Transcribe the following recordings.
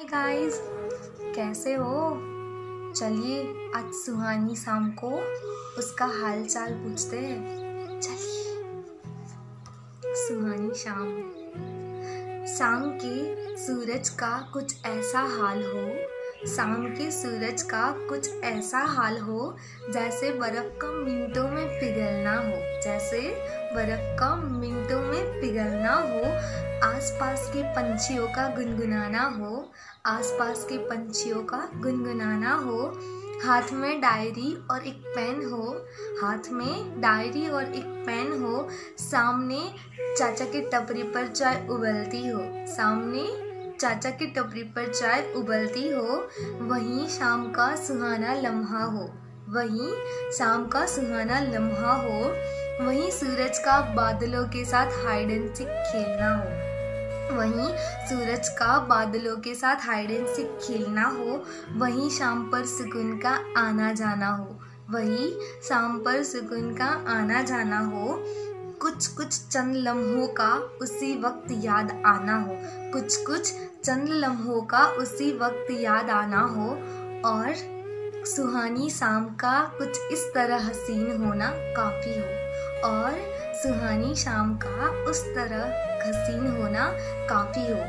Hi guys कैसे हो? चलिए आज सुहानी शाम को उसका हाल चाल पूछते हैं। चलिए, सुहानी शाम। शाम के सूरज का कुछ ऐसा हाल हो, शाम के सूरज का कुछ ऐसा हाल हो, जैसे बर्फ़ का मिनटों में पिघलना हो, जैसे बर्फ़ का मिनटों में पिघलना हो आसपास के पंछियों का गुनगुनाना हो, आसपास के पंछियों का गुनगुनाना हो, हाथ में डायरी और एक पेन हो, हाथ में डायरी और एक पेन हो, सामने चाचा के टपरी पर चाय उबलती हो, सामने चाचा की टपरी पर चाय उबलती हो, वहीं शाम का सुहाना लम्हा हो, वहीं शाम का सुहाना लम्हा हो, वहीं सूरज का बादलों के साथ हाइड एंड सीक खेलना हो। वहीं सूरज का बादलों के साथ हाइड एंड खेलना हो, वहीं शाम पर सुकून का आना जाना हो, वहीं शाम पर सुकून का आना जाना हो कुछ कुछ चंद लम्हों का उसी वक्त याद आना हो कुछ कुछ चंद लम्हों का उसी वक्त याद आना हो, और सुहानी शाम का कुछ इस तरह हसीन होना काफ़ी हो, और सुहानी शाम का उस तरह हसीन होना काफ़ी हो।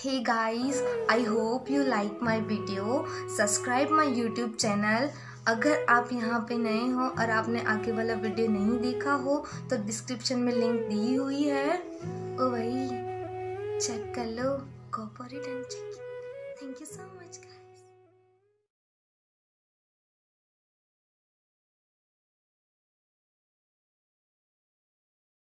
Hey guys I hope you like my video subscribe my YouTube channel अगर आप यहाँ पे नए हो और आपने आगे वाला वीडियो नहीं देखा हो तो डिस्क्रिप्शन में लिंक दी हुई है। ओ भाई चेक कर लो corporate and check thank you so much